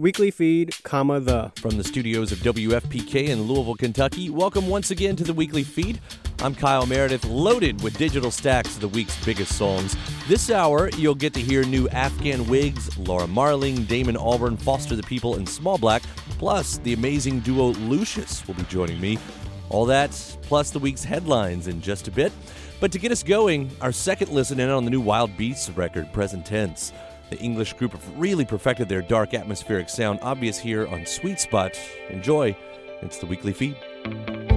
Weekly feed, comma the. From the studios of WFPK in Louisville, Kentucky, welcome once again to the weekly feed. I'm Kyle Meredith, loaded with digital stacks of the week's biggest songs. This hour, you'll get to hear new Afghan Whigs, Laura Marling, Damon Albarn, Foster the People, and Small Black, plus the amazing duo Lucius will be joining me. All that, plus the week's headlines in just a bit. But to get us going, our second listen in on the new Wild Beasts record, Present Tense. The English group have really perfected their dark atmospheric sound, obvious here on Sweet Spot. Enjoy. It's the weekly feed.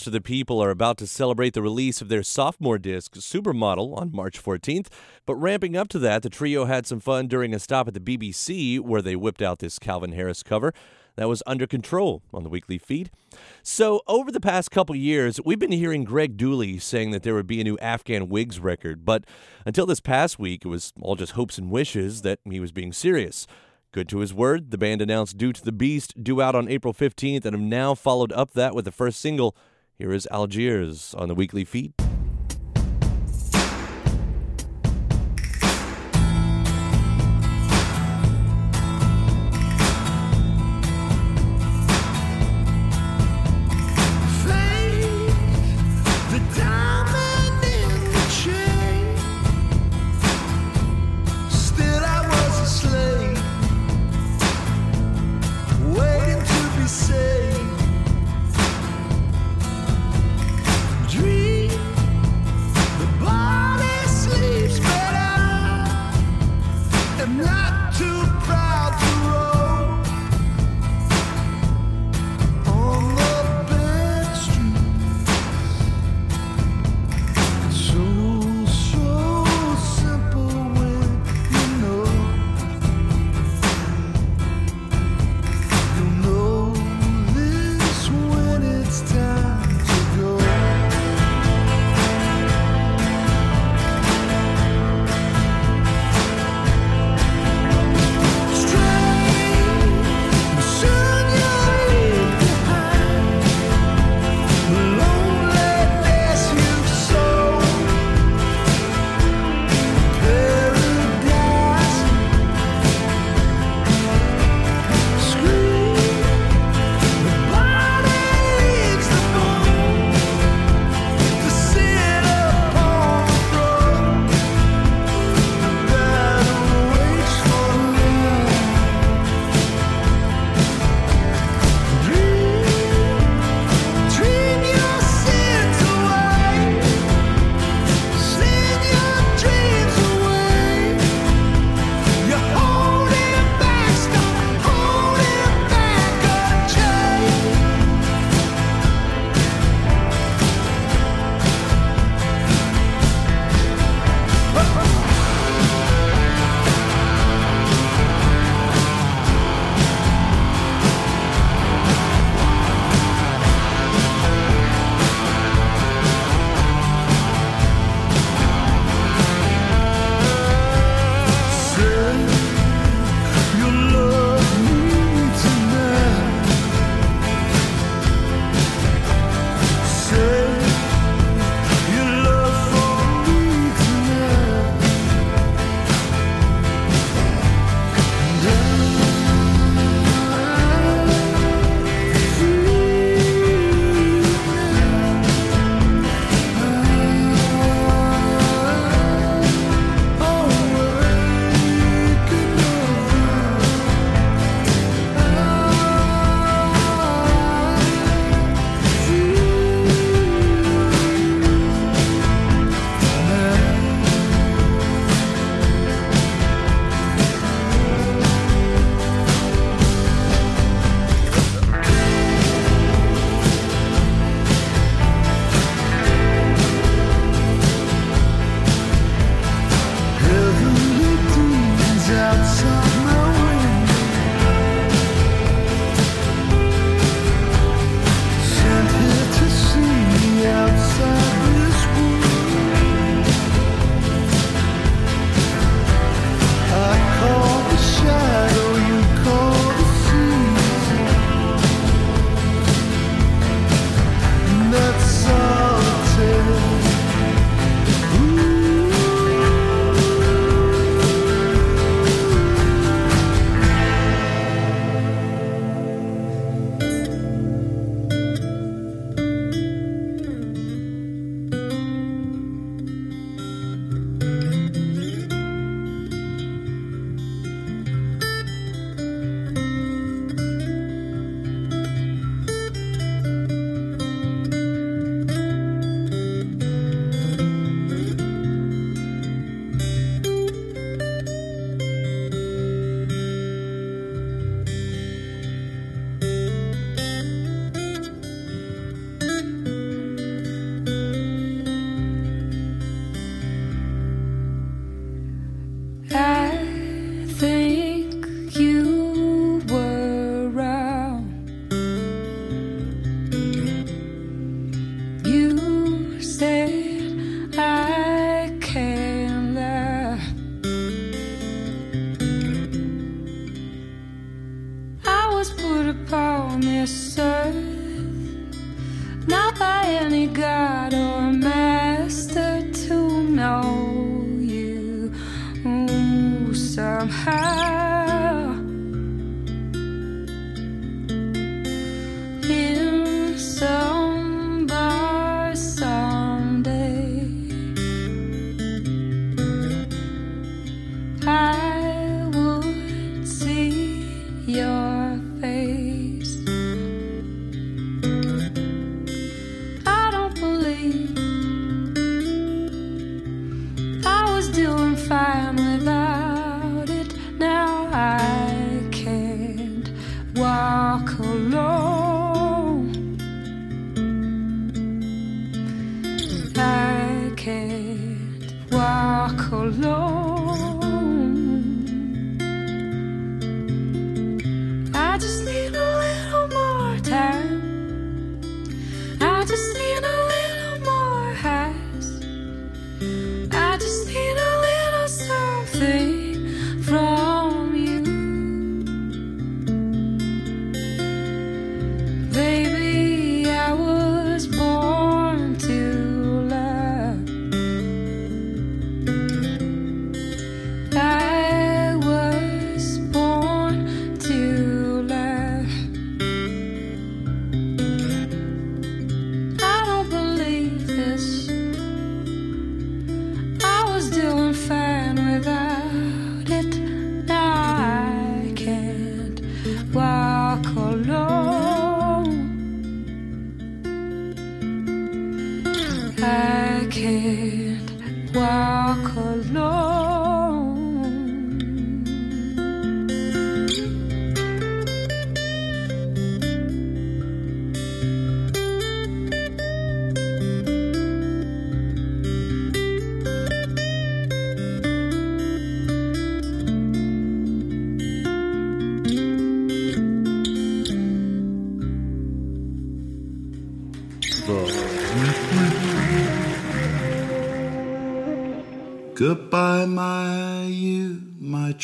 Foster the People are about to celebrate the release of their sophomore disc, Supermodel, on March 14th. But ramping up to that, the trio had some fun during a stop at the BBC where they whipped out this Calvin Harris cover. That was under control on the weekly feed. So, over the past couple years, we've been hearing Greg Dulli saying that there would be a new Afghan Whigs record, but until this past week, it was all just hopes and wishes that he was being serious. Good to his word, the band announced Do to the Beast, due out on April 15th, and have now followed up that with the first single. Here is Algiers on the weekly feed.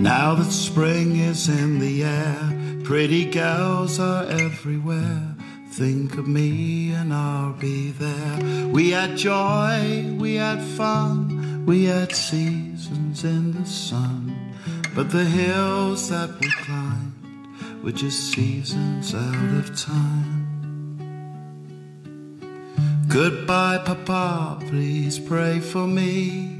Now that spring is in the air, pretty girls are everywhere. Think of me and I'll be there. We had joy, we had fun, we had seasons in the sun. But the hills that we climbed were just seasons out of time. Goodbye, Papa, please pray for me.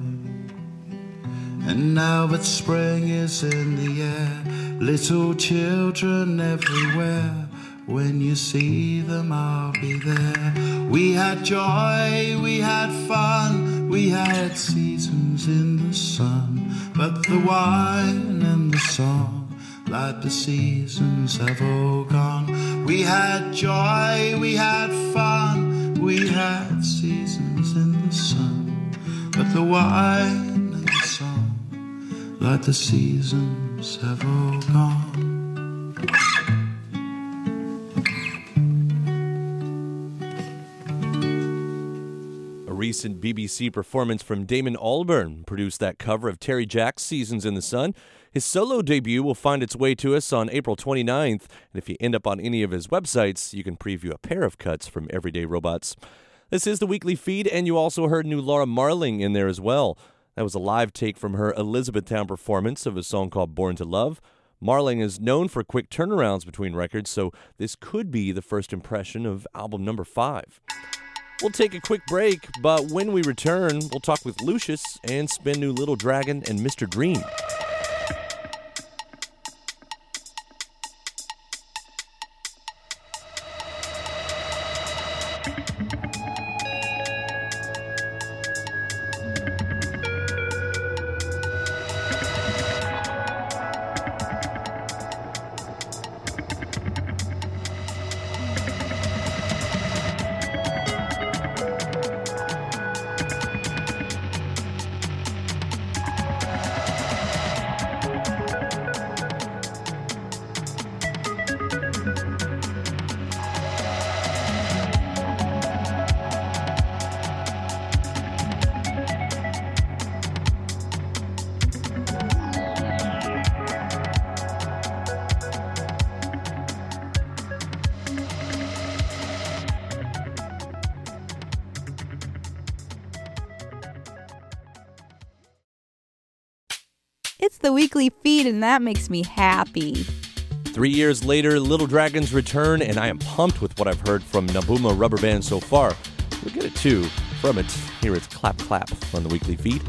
And now that spring is in the air, little children everywhere. When you see them, I'll be there. We had joy, we had fun, we had seasons in the sun. But the wine and the song, like the seasons, have all gone. We had joy, we had fun, we had seasons in the sun. But the wine like the seasons, have all gone. A recent BBC performance from Damon Albarn produced that cover of Terry Jacks Seasons in the Sun. His solo debut will find its way to us on April 29th, and if you end up on any of his websites, you can preview a pair of cuts from Everyday Robots. This is the weekly feed, and you also heard new Laura Marling in there as well. That was a live take from her Elizabethtown performance of a song called Born to Love. Marling is known for quick turnarounds between records, so this could be the first impression of album number five. We'll take a quick break, but when we return, we'll talk with Lucius and spin new Little Dragon and Mr. Dream. That makes me happy. Three years later, Little Dragons return, and I am pumped with what I've heard from Nabuma Rubberband so far. We'll get it too from it. Here it's Klapp Klapp on the weekly feed.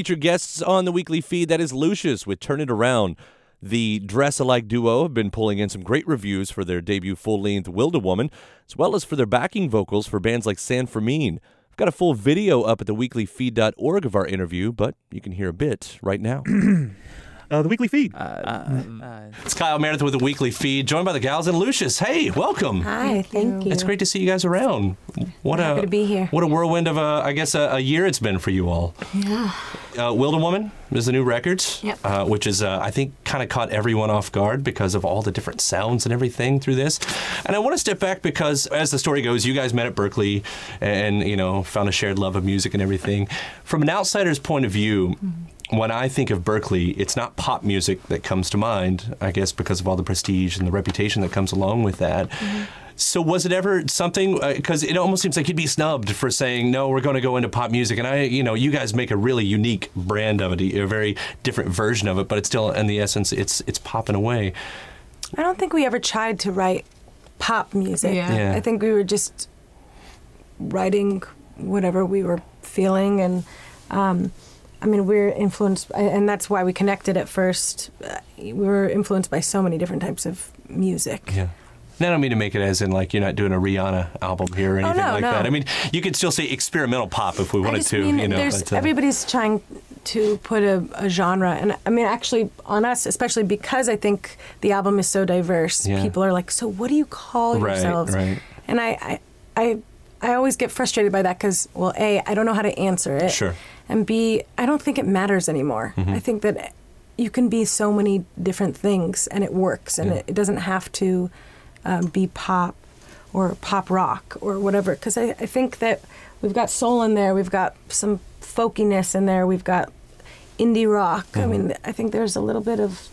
Featured guests on the weekly feed that is Lucius with Turn It Around. The dress alike duo have been pulling in some great reviews for their debut full length Wildewoman, as well as for their backing vocals for bands like San Fermin. I've got a full video up at the weeklyfeed.org of our interview, but you can hear a bit right now. Uh, the weekly feed. it's Kyle Meredith with the weekly feed, joined by the gals and Lucius. Hey, welcome. Hi, thank you. It's great to see you guys around. What Happy a to be here. What a whirlwind of a, I guess, a, a year it's been for you all. Yeah. Uh, Wildewoman is the new record, Yep. uh, which is, uh, I think, kind of caught everyone off guard because of all the different sounds and everything through this. And I want to step back because, as the story goes, you guys met at Berklee and, you know, found a shared love of music and everything. From an outsider's point of view, when I think of Berklee, it's not pop music that comes to mind, I guess, because of all the prestige and the reputation that comes along with that. So was it ever something? Because it almost seems like you'd be snubbed for saying no. We're going to go into pop music, and I, you know, you guys make a really unique brand of it, a very different version of it, but it's still, in the essence, it's it's popping away. I don't think we ever tried to write pop music. Yeah. Yeah. I think we were just writing whatever we were feeling, and um, I mean, we're influenced, and that's why we connected at first. Uh, We were influenced by so many different types of music. Yeah. And I don't mean to make it as in like you're not doing a Rihanna album here or anything no, like no. that. I mean, you could still say experimental pop if we wanted to. you know, there's but, uh, everybody's trying to put a, a genre, and I mean, actually, on us, especially because I think the album is so diverse. Yeah. People are like, "So, what do you call Right, yourselves?" right. And I, I, I, I always get frustrated by that because, well, a, I don't know how to answer it, Sure. And b, I don't think it matters anymore. Mm-hmm. I think that you can be so many different things, and it works, and Yeah. it, it doesn't have to um, be pop or pop rock or whatever. Because I, I think that we've got soul in there, we've got some folkiness in there, we've got indie rock. I Mm-hmm. mean, I think there's a little bit of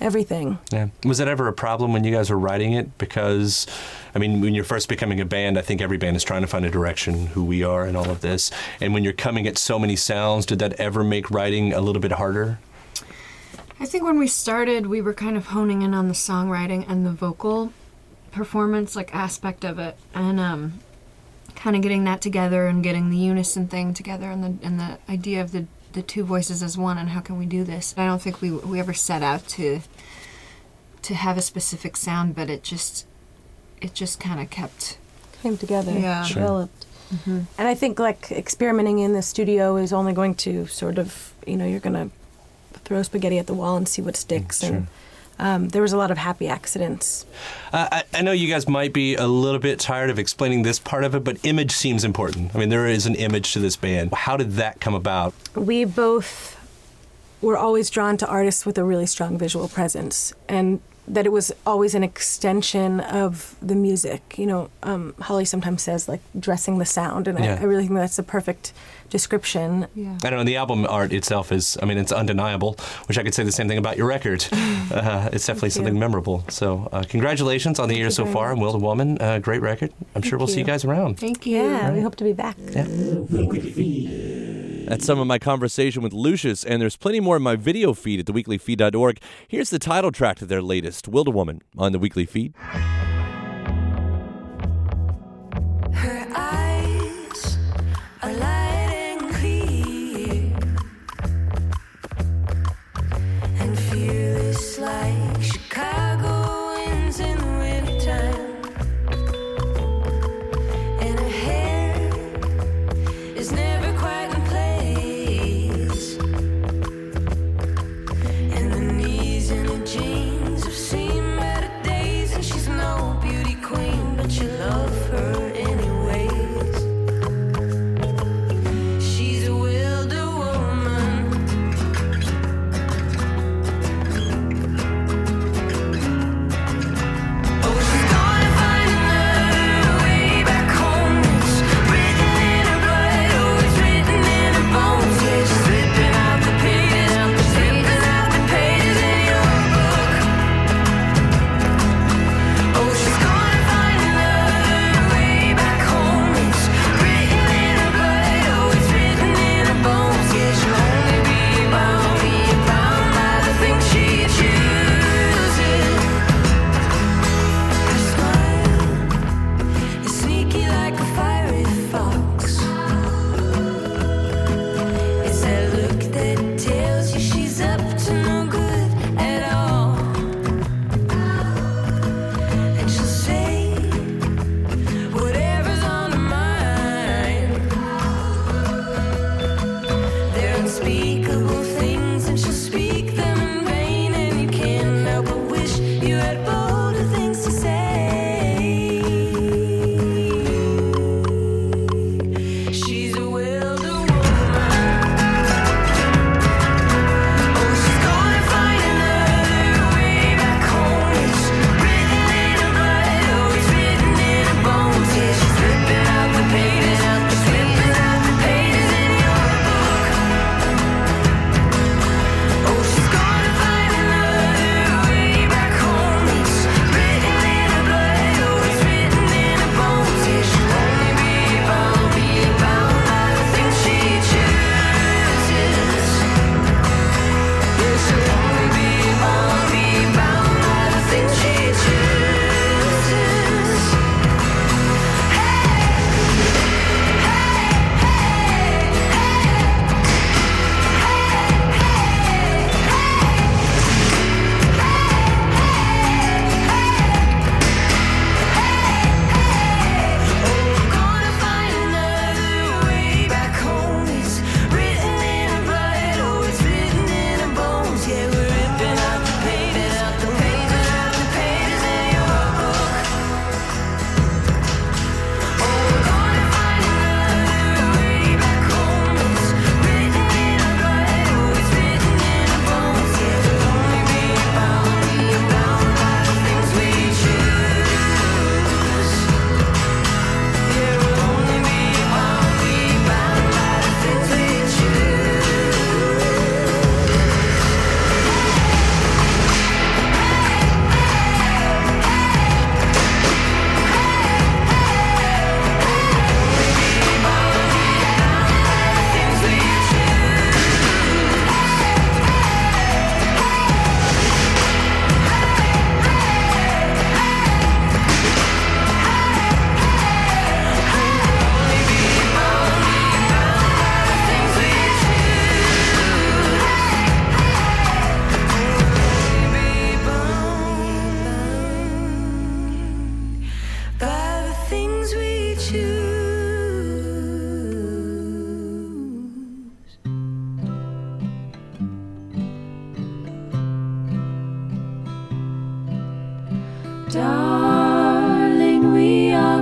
everything. Yeah. Was that ever a problem when you guys were writing it? Because, I mean, when you're first becoming a band, I think every band is trying to find a direction, who we are, and all of this. And when you're coming at so many sounds, did that ever make writing a little bit harder? I think when we started, we were kind of honing in on the songwriting and the vocal performance, like aspect of it, and um, kind of getting that together and getting the unison thing together, and the and the idea of the the two voices as one, and how can we do this? I don't think we we ever set out to to have a specific sound, but it just it just kind of kept Came together, Yeah. Sure. developed. Mm-hmm. And I think like experimenting in the studio is only going to sort of, you know, you're going to throw spaghetti at the wall and see what sticks. And um, there was a lot of happy accidents. Uh, I, I know you guys might be a little bit tired of explaining this part of it, but image seems important. I mean, there is an image to this band. How did that come about? we both were always drawn to artists with a really strong visual presence and that it was always an extension of the music you know um, holly sometimes says like dressing the sound and Yeah. I, I really think that's a perfect description yeah. I don't know the album art itself is, I mean, it's undeniable. Which I could say the same thing about your record. Uh, it's definitely you. something memorable. So, uh, congratulations on the year so very far. And Wildewoman, uh, great record. I'm sure we'll see you you. guys around. Thank you. yeah we hope to be back That's some of my conversation with Lucius, and there's plenty more in my video feed at theweeklyfeed.org. Here's the title track to their latest, Wildewoman, on the weekly feed.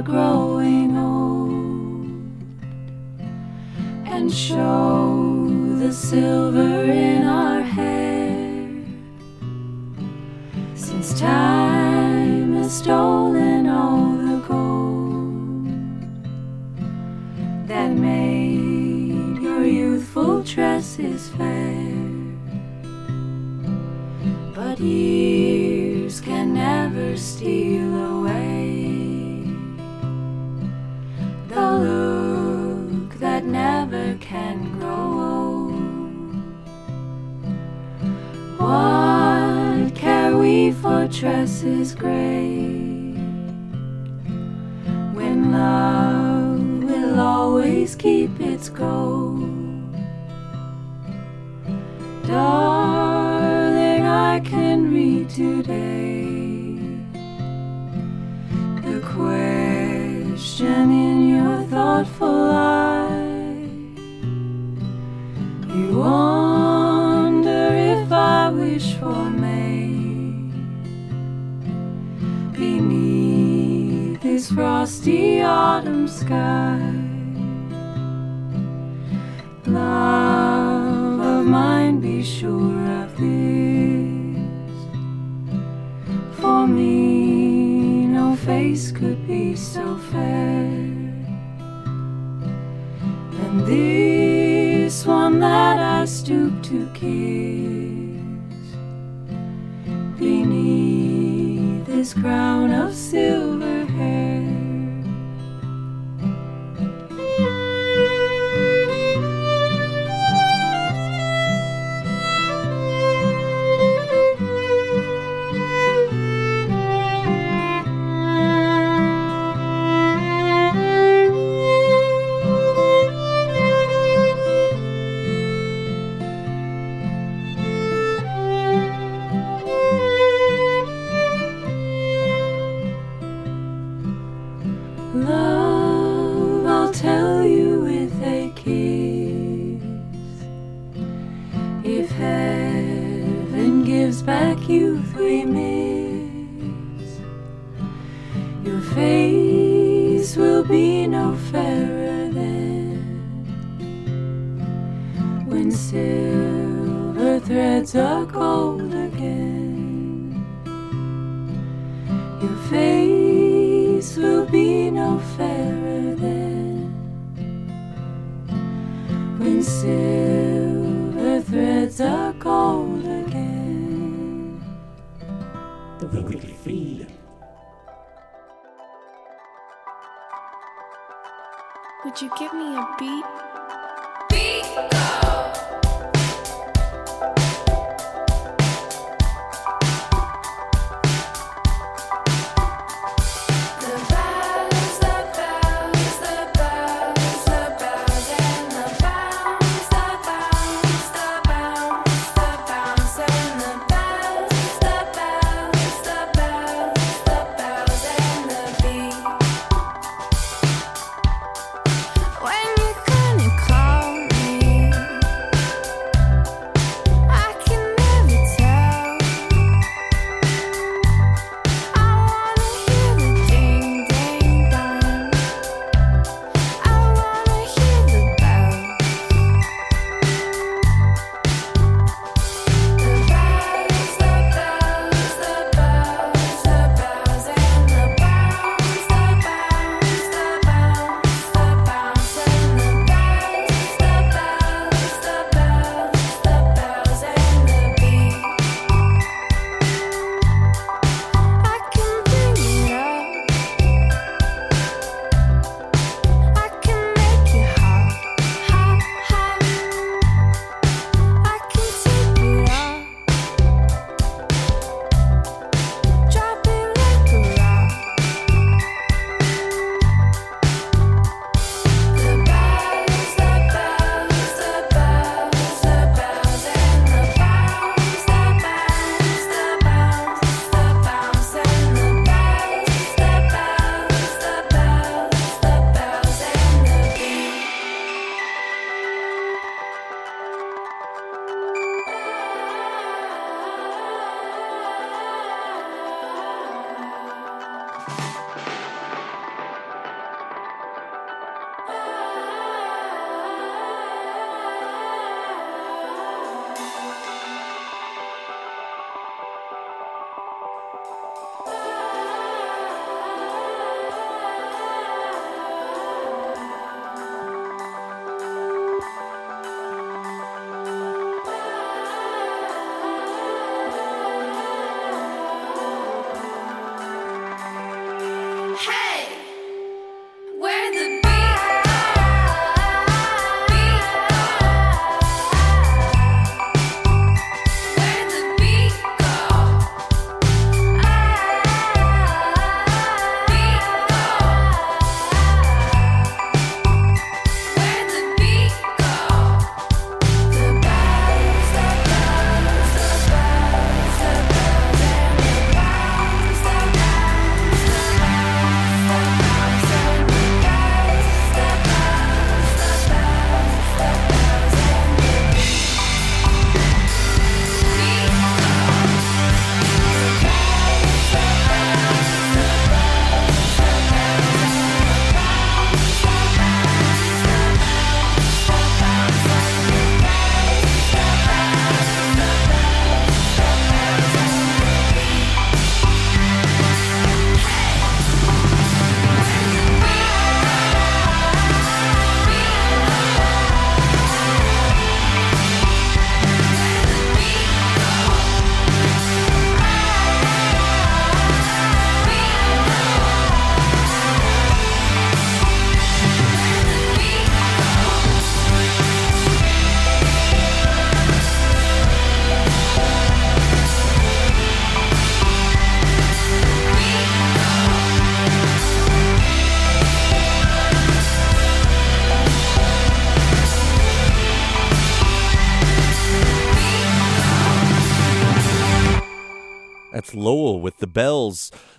Growing old and show the silver in our hair. Since time has stolen all the gold that made your youthful tresses fair. But years can never steal care we for tresses gray when love will always keep its gold? Darling, I can read today the question in your thoughtful eye. You wonder frosty autumn sky. Love of mine, be sure of this. For me, no face could be so fair And this one that I stoop to kiss beneath this crown of silver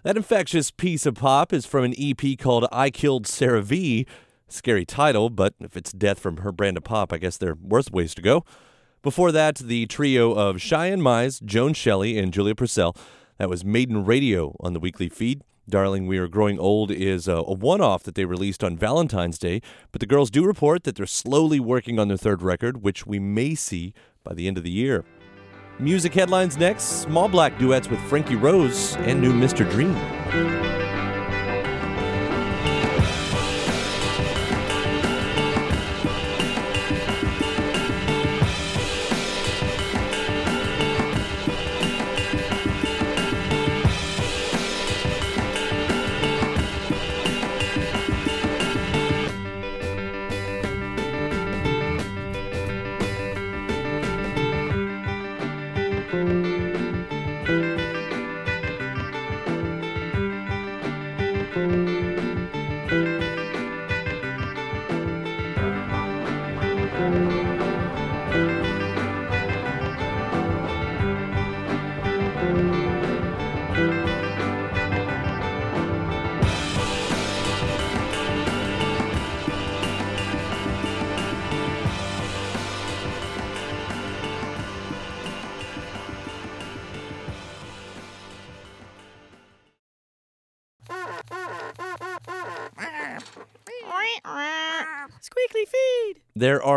That infectious piece of pop is from an EP called I Killed Sarah V. Scary title, but if it's death from her brand of pop, I guess there are worse ways to go. Before that, the trio of Cheyenne Mize, Joan Shelley, and Julia Purcell. That was Maiden Radio on the weekly feed. Darling, We Are Growing Old is a, a one off that they released on Valentine's Day, but the girls do report that they're slowly working on their third record, which we may see by the end of the year. Music headlines next Small Black duets with Frankie Rose and new Mr. Dream.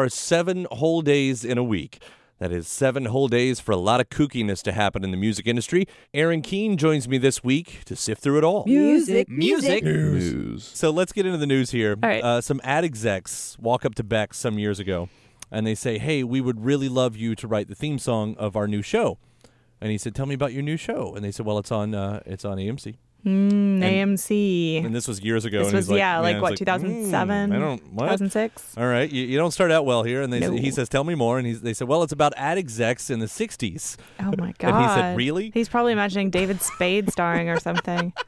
Are seven whole days in a week. That is seven whole days for a lot of kookiness to happen in the music industry. Erin Keane joins me this week to sift through it all. Music. Music news. So let's get into the news here. All right. Uh, some ad execs walk up to Beck some years ago, and they say, "Hey, we would really love you to write the theme song of our new show." And he said, "Tell me about your new show." And they said, "Well, it's on uh, it's on AMC." Mm, AMC. And this was years ago. This and was like, yeah, like what, like, 2007? "Hmm, I don't what 2006. all right, you, you don't start out well here. And they, No. he says, "Tell me more." And he's, they said, "Well, it's about ad execs in the '60s." Oh my god. And he said, "Really?" He's probably imagining David Spade starring or something.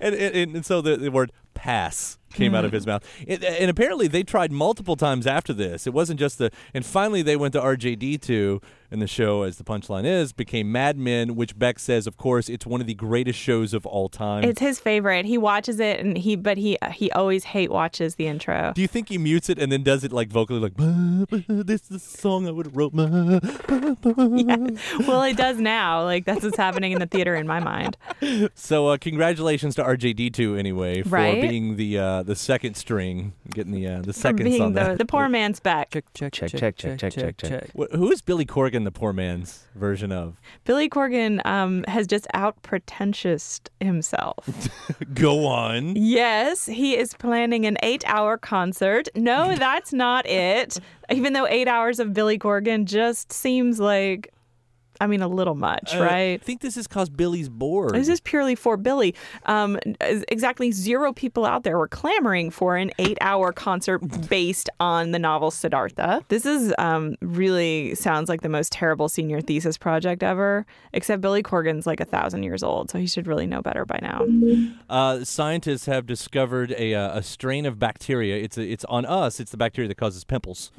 And, and, and so the, the word "pass" came out of his mouth. It, and apparently, they tried multiple times after this. It wasn't just the. And finally, they went to RJD2, and the show, as the punchline is, became Mad Men, which Beck says, of course, it's one of the greatest shows of all time. It's his favorite. He watches it and he but he he always hate watches the intro. do you think he mutes it and then does it like vocally, like, "Bah, bah, "This is the song I would have wrote"? bah." Yeah. Well, it does now. Like that's what's happening in the theater in my mind. So, uh, congratulations to RJD2 anyway for Right? Being the uh, the second string, getting the uh, the seconds being on the, that. the poor man's Beck. Check, check, check, check, check, check, check, check. Wh- Who is Billy Corgan the poor man's version of? Billy Corgan um, has just out pretentious himself. Go on. yes, he is planning an eight-hour concert. No, that's not it. Even though eight hours of Billy Corgan just seems like, I mean, a little much, Uh, I think this is cause Billy's bored. This is purely for Billy. Um, exactly zero people out there were clamoring for an eight-hour concert based on the novel Siddhartha. This is um, really sounds like the most terrible senior thesis project ever. Except Billy Corgan's like a thousand years old, so he should really know better by now. Uh, scientists have discovered a, uh, a strain of bacteria. It's a, it's on us. It's the bacteria that causes pimples,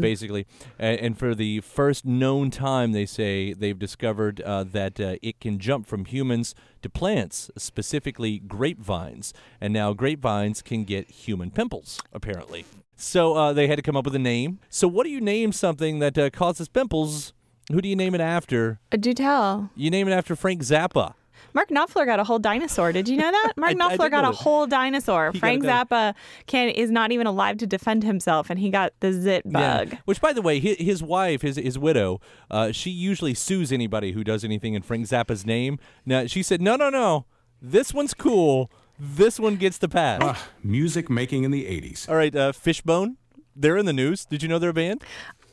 basically. And, and for the first known time, they say they've discovered uh, that uh, it can jump from humans to plants, specifically grapevines. And now grapevines can get human pimples, apparently. So uh, they had to come up with a name. So what do you name something that uh, causes pimples? Who do you name it after? Uh, do tell. You name it after Frank Zappa. Mark Knopfler got a whole dinosaur. Did you know that? Mark I- I Knopfler did got a whole dinosaur. He Frank Zappa can is not even alive to defend himself, and he got the zit bug. Yeah. Which, by the way, his, his wife, his his widow, uh, she usually sues anybody who does anything in Frank Zappa's name. Now she said, no, no, no, this one's cool. This one gets the pass. Ah, music making in the 80s. All right, uh, Fishbone, they're in the news. Did you know they're a band?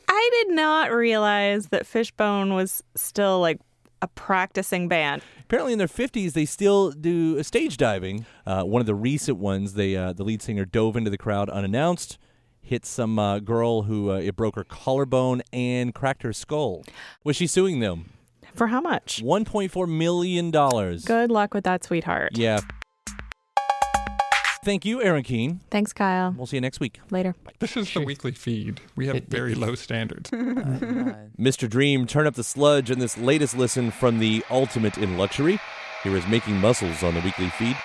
I did not realize that Fishbone was still like a practicing band. Apparently, in their fifties, they still do stage diving. Uh, one of the recent ones, they uh, the lead singer dove into the crowd unannounced. Hit some uh, girl who uh, it broke her collarbone and cracked her skull. Was she suing them? For how much? One point four million dollars. Good luck with that, sweetheart. Yeah. Thank you, Erin Keane. Thanks, Kyle. We'll see you next week. Later. This is the weekly feed. We have very low standards. Mr. Dream, turn up the sludge in this latest listen from the ultimate in luxury. Here is Making Muscles on the weekly feed.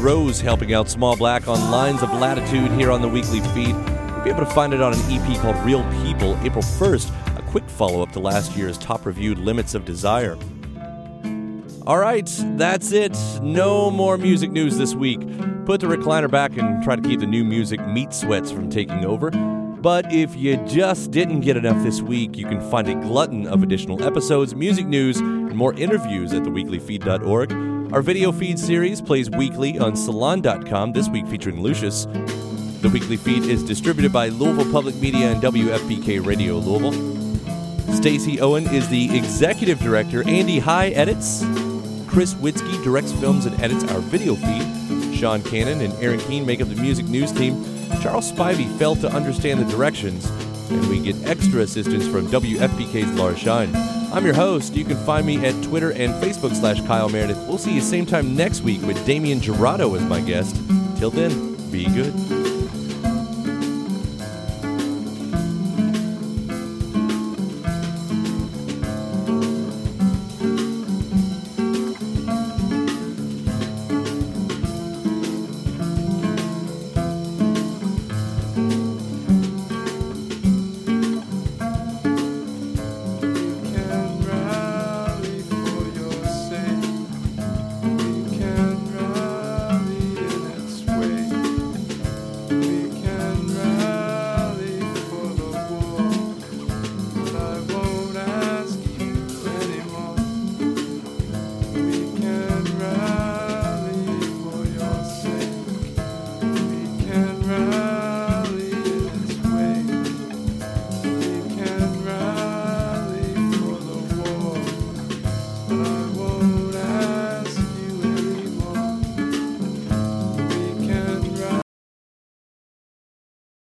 Rose helping out Small Black on Lines of Latitude here on the weekly feed. You'll be able to find it on an EP called Real People April 1st, a quick follow up to last year's top reviewed Limits of Desire. All right, that's it. No more music news this week. Put the recliner back and try to keep the new music meat sweats from taking over. But if you just didn't get enough this week, you can find a glutton of additional episodes, music news, and more interviews at theweeklyfeed.org. Our video feed series plays weekly on salon.com, this week featuring Lucius. The weekly feed is distributed by Louisville Public Media and WFPK Radio Louisville. Stacy Owen is the executive director. Andy High edits. Chris Witzke directs films and edits our video feed. Sean Cannon and Erin Keane make up the music news team. Charles Spivey failed to understand the directions, and we get extra assistance from WFPK's Laura Shine. I'm your host. You can find me at Twitter and Facebook slash Kyle Meredith. We'll see you same time next week with Damien Jurado as my guest. Till then, be good.